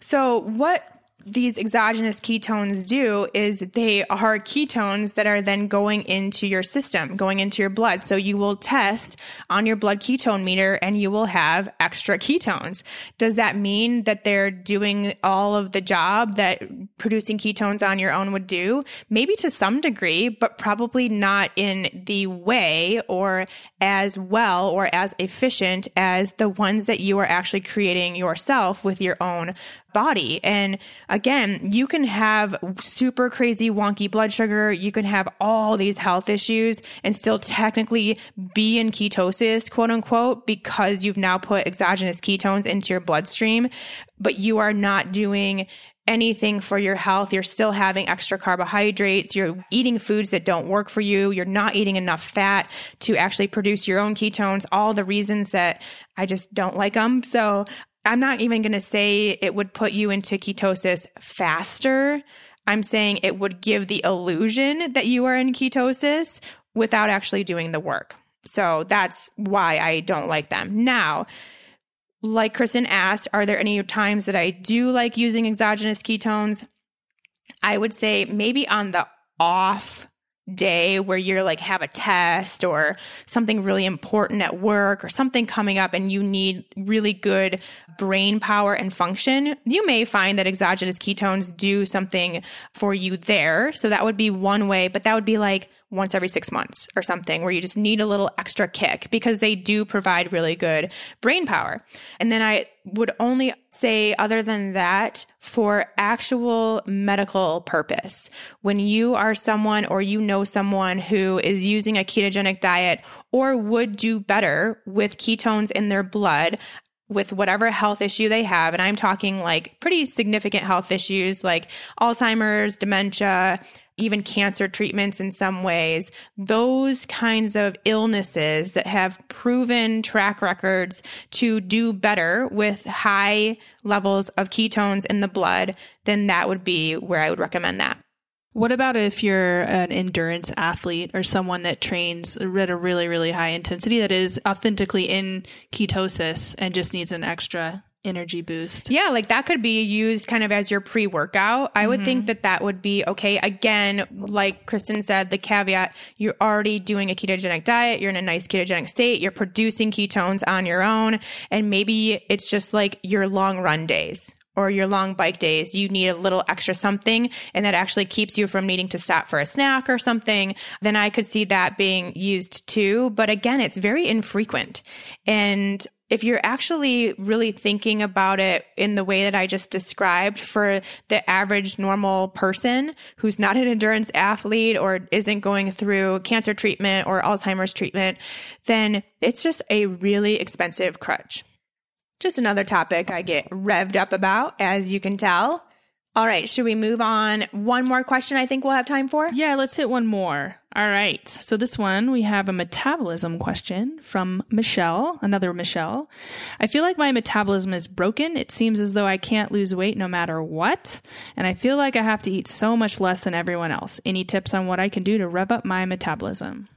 So, what these exogenous ketones do is they are ketones that are then going into your system, going into your blood. So you will test on your blood ketone meter and you will have extra ketones. Does that mean that they're doing all of the job that producing ketones on your own would do? Maybe to some degree, but probably not in the way or as well or as efficient as the ones that you are actually creating yourself with your own body. And again, you can have super crazy wonky blood sugar. You can have all these health issues and still technically be in ketosis, quote unquote, because you've now put exogenous ketones into your bloodstream, but you are not doing anything for your health. You're still having extra carbohydrates. You're eating foods that don't work for you. You're not eating enough fat to actually produce your own ketones. All the reasons that I just don't like them. So I'm not even going to say it would put you into ketosis faster. I'm saying it would give the illusion that you are in ketosis without actually doing the work. So that's why I don't like them. Now, like Kristen asked, are there any times that I do like using exogenous ketones? I would say maybe on the off day where you're like have a test or something really important at work or something coming up and you need really good brain power and function, you may find that exogenous ketones do something for you there. So that would be one way, but that would be like once every six months or something where you just need a little extra kick because they do provide really good brain power. And then I would only say, other than that, for actual medical purpose, when you are someone or you know someone who is using a ketogenic diet or would do better with ketones in their blood, with whatever health issue they have. And I'm talking like pretty significant health issues like Alzheimer's, dementia, even cancer treatments in some ways, those kinds of illnesses that have proven track records to do better with high levels of ketones in the blood, then that would be where I would recommend that. What about if you're an endurance athlete or someone that trains at a really, really high intensity that is authentically in ketosis and just needs an extra energy boost. Yeah, like that could be used kind of as your pre workout. I mm-hmm. would think mm-hmm. that that would be okay. Again, like Kristen said, the caveat you're already doing a ketogenic diet, you're in a nice ketogenic state, you're producing ketones on your own, and maybe it's just like your long run days. Or your long bike days, you need a little extra something, and that actually keeps you from needing to stop for a snack or something. Then I could see that being used too. But again, it's very infrequent. And if you're actually really thinking about it in the way that I just described for the average normal person who's not an endurance athlete or isn't going through cancer treatment or Alzheimer's treatment, then it's just a really expensive crutch. Just another topic I get revved up about, as you can tell. All right, should we move on? One more question I think we'll have time for? Yeah, let's hit one more. All right. So this one, we have a metabolism question from Michelle, another Michelle. I feel like my metabolism is broken. It seems as though I can't lose weight no matter what. And I feel like I have to eat so much less than everyone else. Any tips on what I can do to rev up my metabolism?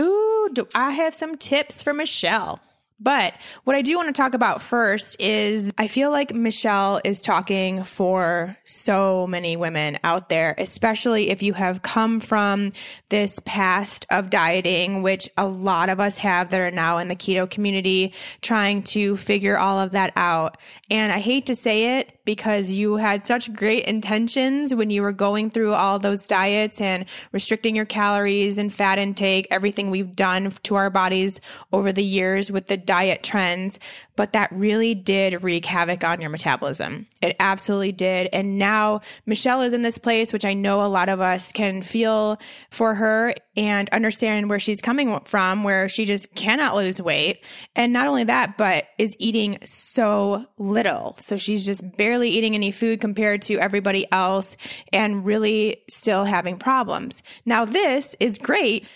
Ooh, do I have some tips for Michelle? But what I do want to talk about first is I feel like Michelle is talking for so many women out there, especially if you have come from this past of dieting, which a lot of us have that are now in the keto community trying to figure all of that out. And I hate to say it because you had such great intentions when you were going through all those diets and restricting your calories and fat intake, everything we've done to our bodies over the years with the diet trends. But that really did wreak havoc on your metabolism. It absolutely did. And now Michelle is in this place, which I know a lot of us can feel for her and understand where she's coming from, where she just cannot lose weight. And not only that, but is eating so little. So she's just barely eating any food compared to everybody else and really still having problems. Now, this is great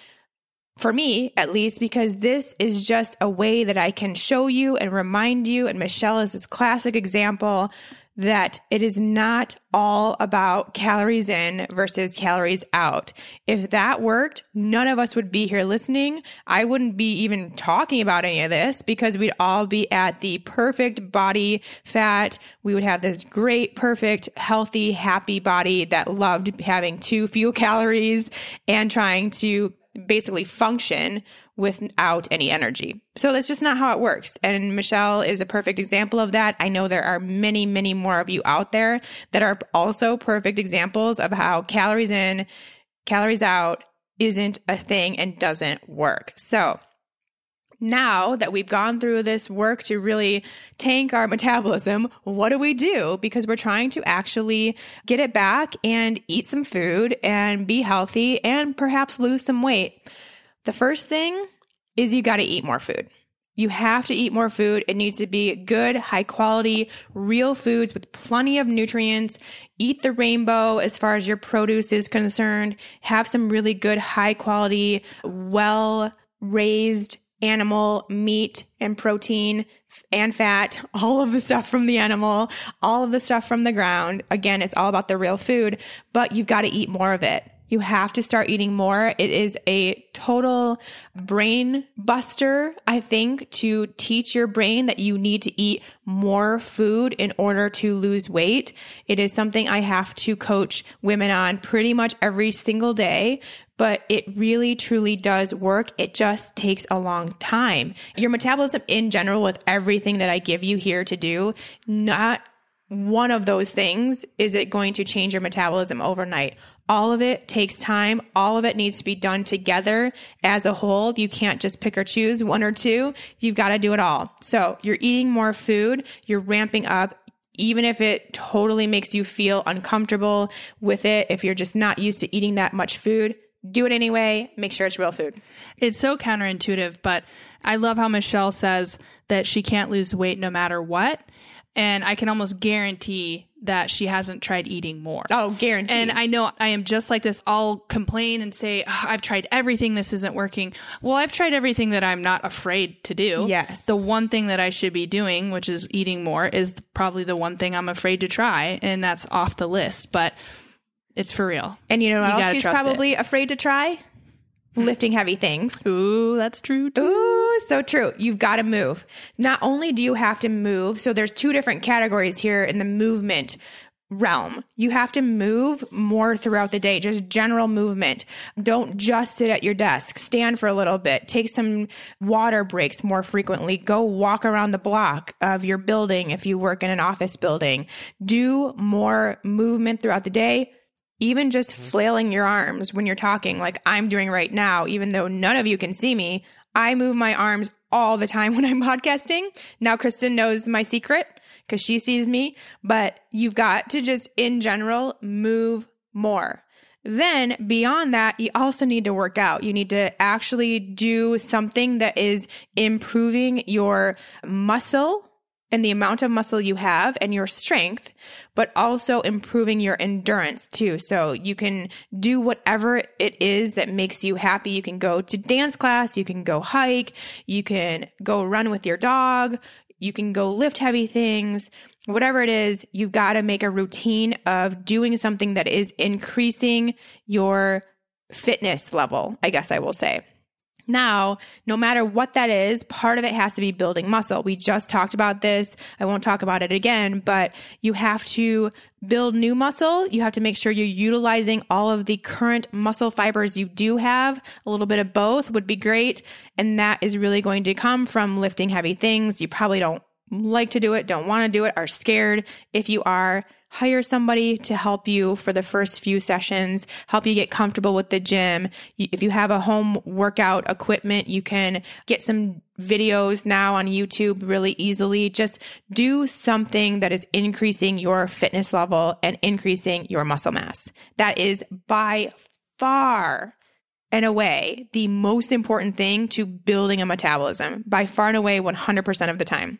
for me at least, because this is just a way that I can show you and remind you. And Michelle is this classic example that it is not all about calories in versus calories out. If that worked, none of us would be here listening. I wouldn't be even talking about any of this because we'd all be at the perfect body fat. We would have this great, perfect, healthy, happy body that loved having too few calories and trying to basically function without any energy. So that's just not how it works. And Michelle is a perfect example of that. I know there are many, many more of you out there that are also perfect examples of how calories in, calories out isn't a thing and doesn't work. So now that we've gone through this work to really tank our metabolism, what do we do? Because we're trying to actually get it back and eat some food and be healthy and perhaps lose some weight. The first thing is you got to eat more food. You have to eat more food. It needs to be good, high quality, real foods with plenty of nutrients. Eat the rainbow as far as your produce is concerned. Have some really good, high quality, well raised animal meat and protein and fat, all of the stuff from the animal, all of the stuff from the ground. Again, it's all about the real food, but you've got to eat more of it. You have to start eating more. It is a total brain buster, I think, to teach your brain that you need to eat more food in order to lose weight. It is something I have to coach women on pretty much every single day but it really truly does work. It just takes a long time. Your metabolism in general, with everything that I give you here to do, not one of those things is it going to change your metabolism overnight. All of it takes time. All of it needs to be done together as a whole. You can't just pick or choose one or two. You've got to do it all. So you're eating more food. You're ramping up even if it totally makes you feel uncomfortable with it, if you're just not used to eating that much food, do it anyway. Make sure it's real food. It's so counterintuitive, but I love how Michelle says that she can't lose weight no matter what. And I can almost guarantee that she hasn't tried eating more. Oh, guarantee. And I know I am just like this. I'll complain and say, oh, I've tried everything. This isn't working. Well, I've tried everything that I'm not afraid to do. Yes. The one thing that I should be doing, which is eating more, is probably the one thing I'm afraid to try. And that's off the list. But it's for real. And you know what You else she's probably afraid to try? Lifting heavy things. Ooh, that's true too. Ooh, so true. You've got to move. Not only do you have to move, so there's two different categories here in the movement realm. You have to move more throughout the day, just general movement. Don't just sit at your desk. Stand for a little bit. Take some water breaks more frequently. Go walk around the block of your building if you work in an office building. Do more movement throughout the day even just mm-hmm. flailing your arms when you're talking, like I'm doing right now, even though none of you can see me, I move my arms all the time when I'm podcasting. Now, Kristen knows my secret because she sees me, but you've got to just in general move more. Then beyond that, you also need to work out. You need to actually do something that is improving your muscle and the amount of muscle you have and your strength, but also improving your endurance too. So you can do whatever it is that makes you happy. You can go to dance class, you can go hike, you can go run with your dog, you can go lift heavy things, whatever it is, you've got to make a routine of doing something that is increasing your fitness level, I guess I will say. Now, no matter what that is, part of it has to be building muscle. We just talked about this. I won't talk about it again, but you have to build new muscle. You have to make sure you're utilizing all of the current muscle fibers you do have. A little bit of both would be great. And that is really going to come from lifting heavy things. You probably don't like to do it, don't want to do it, are scared. If you are, hire somebody to help you for the first few sessions, help you get comfortable with the gym. If you have a home workout equipment, you can get some videos now on YouTube really easily. Just do something that is increasing your fitness level and increasing your muscle mass. That is by far and away the most important thing to building a metabolism by far and away 100% of the time.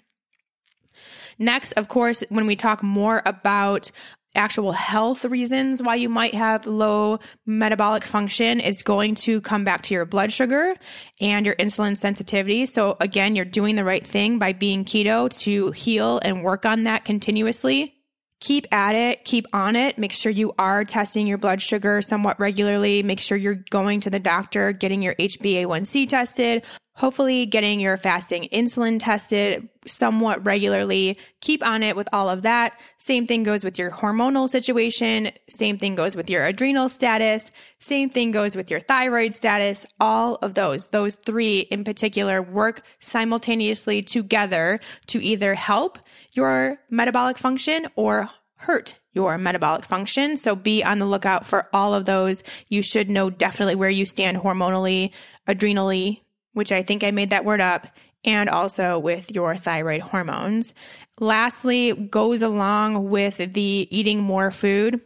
Next, of course, when we talk more about actual health reasons why you might have low metabolic function is going to come back to your blood sugar and your insulin sensitivity. So again, you're doing the right thing by being keto to heal and work on that continuously keep at it, keep on it. Make sure you are testing your blood sugar somewhat regularly. Make sure you're going to the doctor, getting your HbA1c tested, hopefully getting your fasting insulin tested somewhat regularly. Keep on it with all of that. Same thing goes with your hormonal situation. Same thing goes with your adrenal status. Same thing goes with your thyroid status. All of those, those three in particular work simultaneously together to either help your metabolic function or hurt your metabolic function. So be on the lookout for all of those. You should know definitely where you stand hormonally, adrenally, which I think I made that word up, and also with your thyroid hormones. Lastly, goes along with the eating more food.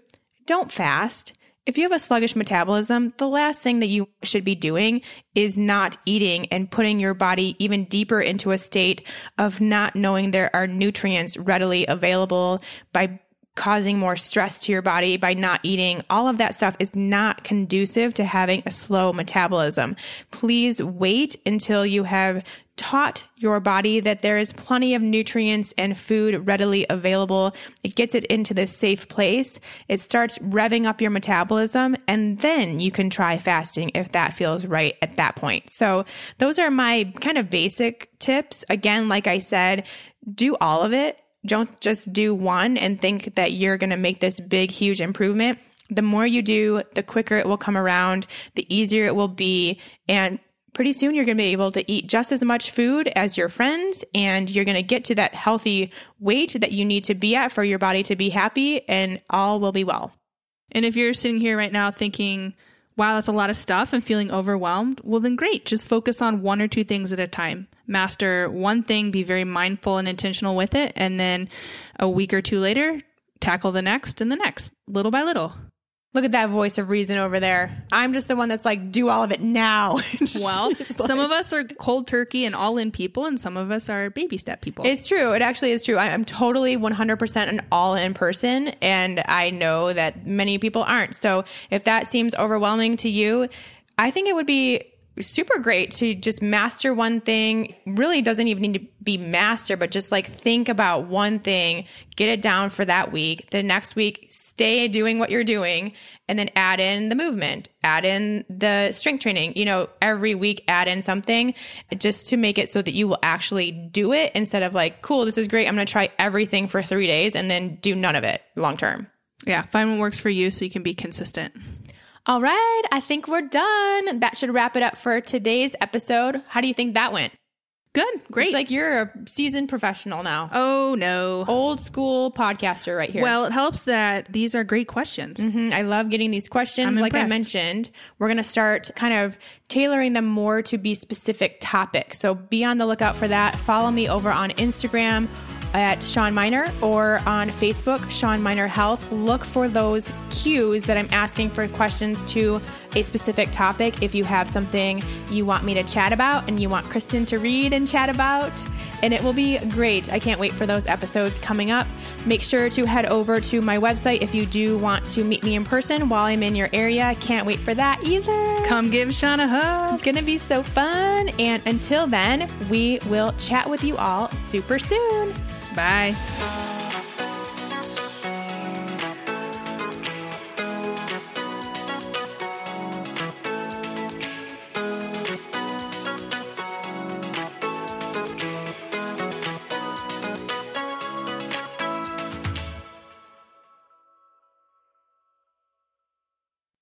Don't fast. If you have a sluggish metabolism, the last thing that you should be doing is not eating and putting your body even deeper into a state of not knowing there are nutrients readily available by causing more stress to your body by not eating. All of that stuff is not conducive to having a slow metabolism. Please wait until you have taught your body that there is plenty of nutrients and food readily available. It gets it into this safe place. It starts revving up your metabolism and then you can try fasting if that feels right at that point. So those are my kind of basic tips. Again, like I said, do all of it don't just do one and think that you're going to make this big, huge improvement. The more you do, the quicker it will come around, the easier it will be. And pretty soon you're going to be able to eat just as much food as your friends and you're going to get to that healthy weight that you need to be at for your body to be happy and all will be well. And if you're sitting here right now thinking, wow, that's a lot of stuff and feeling overwhelmed, well, then great. Just focus on one or two things at a time. Master one thing, be very mindful and intentional with it. And then a week or two later, tackle the next and the next, little by little. Look at that voice of reason over there. I'm just the one that's like, do all of it now. well, some of us are cold turkey and all in people, and some of us are baby step people. It's true. It actually is true. I'm totally 100% an all in person, and I know that many people aren't. So if that seems overwhelming to you, I think it would be super great to just master one thing. Really doesn't even need to be master, but just like think about one thing, get it down for that week. The next week, stay doing what you're doing and then add in the movement, add in the strength training. You know, every week add in something just to make it so that you will actually do it instead of like, cool, this is great. I'm going to try everything for three days and then do none of it long term. Yeah, find what works for you so you can be consistent. All right, I think we're done. That should wrap it up for today's episode. How do you think that went? Good, great. It's like you're a seasoned professional now. Oh no, old school podcaster right here. Well, it helps that these are great questions. Mm-hmm. I love getting these questions. like I mentioned, we're going to start kind of tailoring them more to be specific topics. So be on the lookout for that. Follow me over on Instagram at Shawn Mynar or on Facebook, Shawn Mynar Health. Look for those cues that I'm asking for questions to a specific topic. If you have something you want me to chat about and you want Kristen to read and chat about, and it will be great. I can't wait for those episodes coming up. Make sure to head over to my website if you do want to meet me in person while I'm in your area. Can't wait for that either. Come give Shawn a hug. It's going to be so fun. And until then, we will chat with you all super soon. Bye.